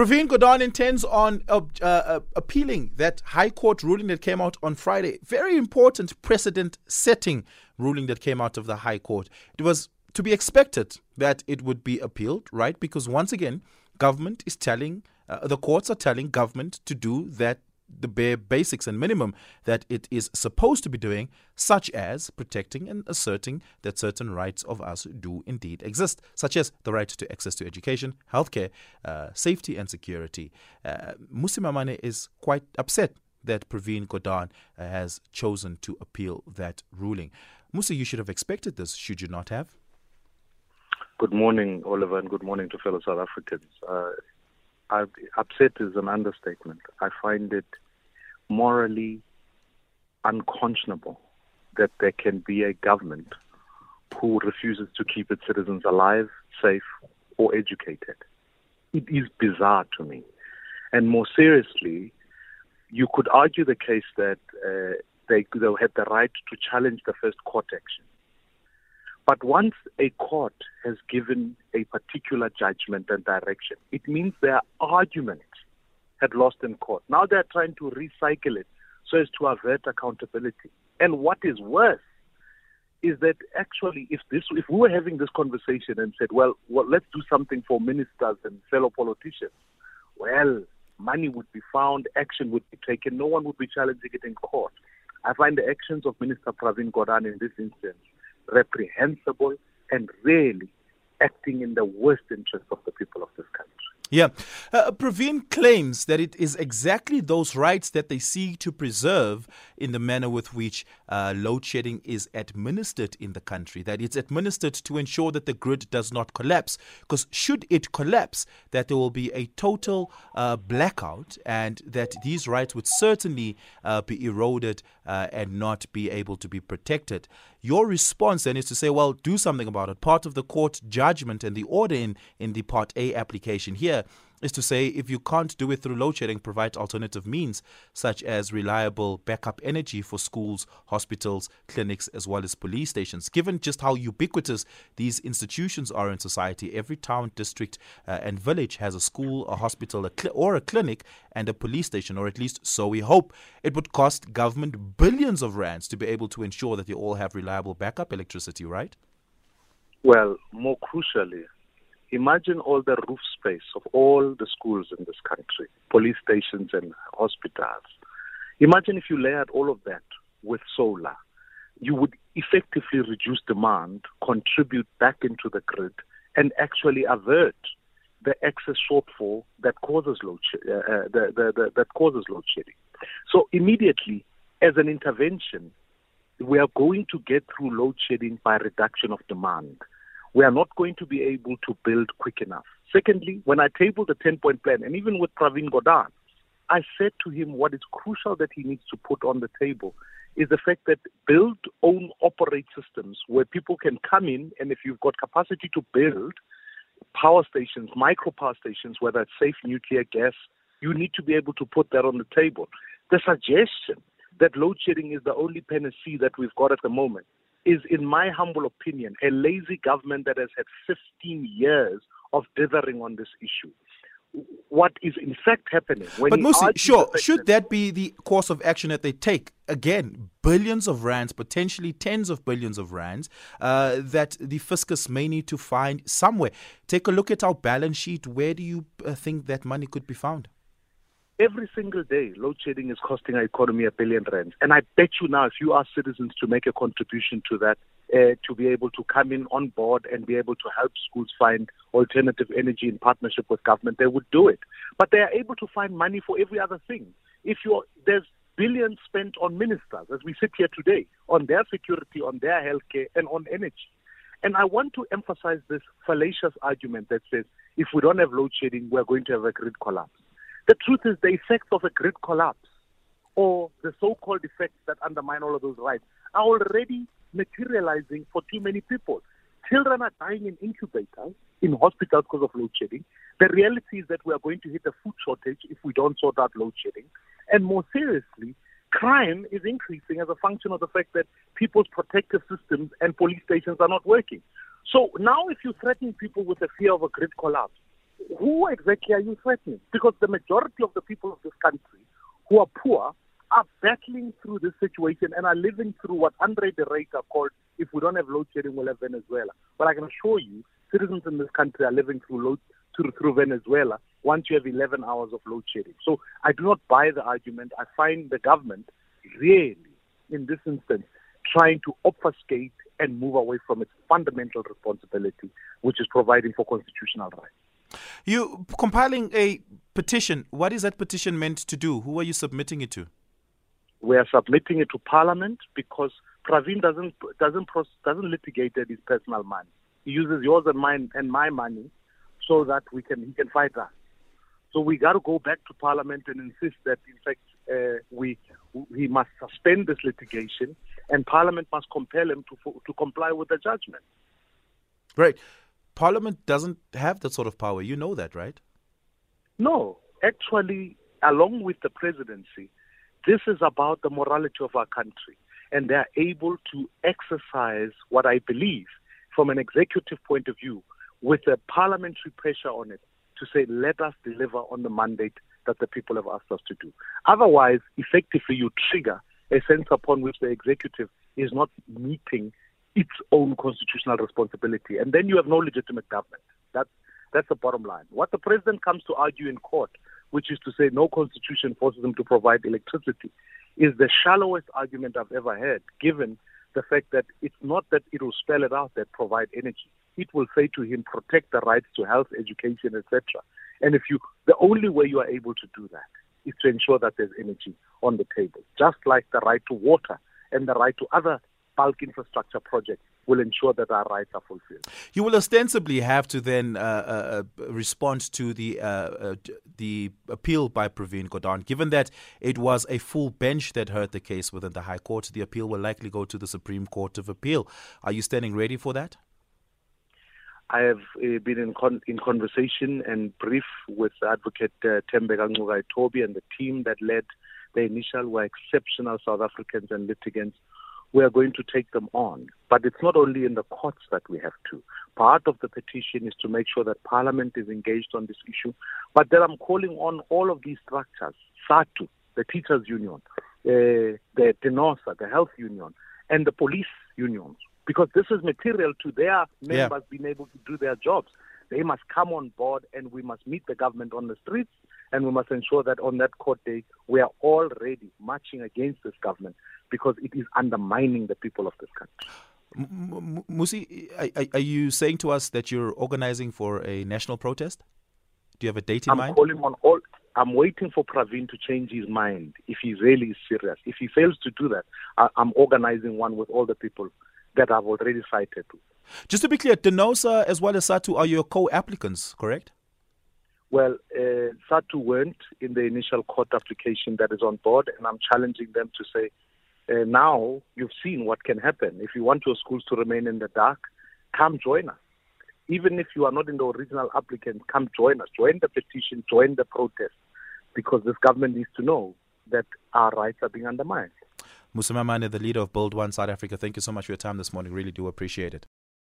Pravin Gordhan intends on uh, uh, appealing that High Court ruling that came out on Friday. Very important precedent setting ruling that came out of the High Court. It was to be expected that it would be appealed, right? Because once again, government is telling, uh, the courts are telling government to do that the bare basics and minimum that it is supposed to be doing, such as protecting and asserting that certain rights of us do indeed exist, such as the right to access to education, healthcare, uh, safety, and security. Uh, Mmusi Maimane is quite upset that Pravin Gordhan uh, has chosen to appeal that ruling. Mmusi, you should have expected this, should you not have? Good morning, Oliver, and good morning to fellow South Africans. Uh, upset is an understatement. I find it morally unconscionable that there can be a government who refuses to keep its citizens alive, safe, or educated. It is bizarre to me. And more seriously, you could argue the case that uh, they, they had the right to challenge the first court action. But once a court has given a particular judgment and direction, it means their argument had lost in court. Now they're trying to recycle it so as to avert accountability. And what is worse is that actually, if this, if we were having this conversation and said, well, well, let's do something for ministers and fellow politicians, well, money would be found, action would be taken, no one would be challenging it in court. I find the actions of Minister Pravin Gordhan in this instance reprehensible and really acting in the worst interest of the people of this country. Yeah. Uh, Pravin claims that it is exactly those rights that they seek to preserve in the manner with which uh, load shedding is administered in the country, that it's administered to ensure that the grid does not collapse. Because should it collapse, that there will be a total uh, blackout and that these rights would certainly uh, be eroded uh, and not be able to be protected. Your response then is to say, well, do something about it. Part of the court judgment and the order in, in the Part A application here is to say if you can't do it through load shedding, provide alternative means such as reliable backup energy for schools, hospitals, clinics, as well as police stations. Given just how ubiquitous these institutions are in society, every town, district, uh, and village has a school, a hospital, a cl- or a clinic, and a police station, or at least so we hope. It would cost government billions of rands to be able to ensure that they all have reliable backup electricity, right? Well, more crucially, imagine all the roof space of all the schools in this country, police stations and hospitals. Imagine if you layered all of that with solar. You would effectively reduce demand, contribute back into the grid, and actually avert the excess shortfall that causes load sh- uh, uh, the, the, the, that causes load shedding. So immediately, as an intervention, we are going to get through load shedding by reduction of demand we are not going to be able to build quick enough. Secondly, when I tabled the 10 point plan, and even with Pravin Gordhan, I said to him what is crucial that he needs to put on the table is the fact that build, own, operate systems where people can come in, and if you've got capacity to build power stations, micro power stations, whether it's safe nuclear gas, you need to be able to put that on the table. The suggestion that load shedding is the only panacea that we've got at the moment is, in my humble opinion, a lazy government that has had 15 years of dithering on this issue. What is in fact happening? but Mmusi, sure, should that be the course of action that they take? Again, billions of rands, potentially tens of billions of rands, uh, that the fiscus may need to find somewhere. Take a look at our balance sheet. Where do you uh, think that money could be found? Every single day, load shedding is costing our economy a billion rands. And I bet you now, if you ask citizens to make a contribution to that, uh, to be able to come in on board and be able to help schools find alternative energy in partnership with government, they would do it. But they are able to find money for every other thing. If you're, there's billions spent on ministers, as we sit here today, on their security, on their healthcare, and on energy. And I want to emphasize this fallacious argument that says if we don't have load shedding, we're going to have a grid collapse. The truth is, the effects of a grid collapse or the so called effects that undermine all of those rights are already materializing for too many people. Children are dying in incubators in hospitals because of load shedding. The reality is that we are going to hit a food shortage if we don't sort out load shedding. And more seriously, crime is increasing as a function of the fact that people's protective systems and police stations are not working. So now, if you threaten people with the fear of a grid collapse, who exactly are you threatening? Because the majority of the people of this country who are poor are battling through this situation and are living through what Andre de Ruyter called, if we don't have load shedding, we'll have Venezuela. But I can assure you, citizens in this country are living through load through, through Venezuela once you have 11 hours of load shedding. So I do not buy the argument. I find the government really, in this instance, trying to obfuscate and move away from its fundamental responsibility, which is providing for constitutional rights. You compiling a petition. What is that petition meant to do? Who are you submitting it to? We are submitting it to Parliament because Pravin doesn't doesn't doesn't litigate his personal money. He uses yours and mine and my money so that we can he can fight us. So we got to go back to Parliament and insist that, in fact, uh, we he must suspend this litigation, and Parliament must compel him to to comply with the judgment. Right. Parliament doesn't have that sort of power. You know that, right? No, actually, along with the presidency, this is about the morality of our country, and they are able to exercise what I believe, from an executive point of view, with a parliamentary pressure on it, to say, let us deliver on the mandate that the people have asked us to do. Otherwise, effectively, you trigger a sense upon which the executive is not meeting its own constitutional responsibility. And then you have no legitimate government. That's, that's the bottom line. What the president comes to argue in court, which is to say no constitution forces him to provide electricity, is the shallowest argument I've ever heard, given the fact that it's not that it will spell it out that provide energy it will say to him, protect the rights to health, education, etc. And if you, the only way you are able to do that is to ensure that there's energy on the table, just like the right to water and the right to other bulk infrastructure projects will ensure that our rights are fulfilled. You will ostensibly have to then uh, uh, uh respond to the uh, uh, the appeal by Pravin Gordhan, given that it was a full bench that heard the case within the High Court. The appeal will likely go to the Supreme Court of Appeal. Are you standing ready for that? I have uh, been in, con- in conversation and brief with Advocate uh, Tembeka Ngcukaitobi and the team that led the initial were exceptional South Africans and litigants. We are going to take them on. But it's not only in the courts that we have to. Part of the petition is to make sure that Parliament is engaged on this issue. But then I'm calling on all of these structures, SADTU, the teachers union, uh, the DENOSA, the health union, and the police unions because this is material to their members yeah. being able to do their jobs. They must come on board and we must meet the government on the streets and we must ensure that on that court day we are all ready marching against this government because it is undermining the people of this country. Mmusi, are you saying to us that you're organizing for a national protest? Do you have a date in I'm mind? I'm calling on all. I'm waiting for Pravin to change his mind if he really is serious. If he fails to do that, I, I'm organizing one with all the people that I've already cited. Just to be clear, DENOSA as well as SADTU are your co-applicants, correct? Well, uh, SADTU weren't in the initial court application that is on board, and I'm challenging them to say, uh, now you've seen what can happen. If you want your schools to remain in the dark, come join us. Even if you are not in the original applicant, come join us. Join the petition, join the protest, because this government needs to know that our rights are being undermined. Mmusi Maimane, the leader of Build One South Africa, thank you so much for your time this morning. Really do appreciate it.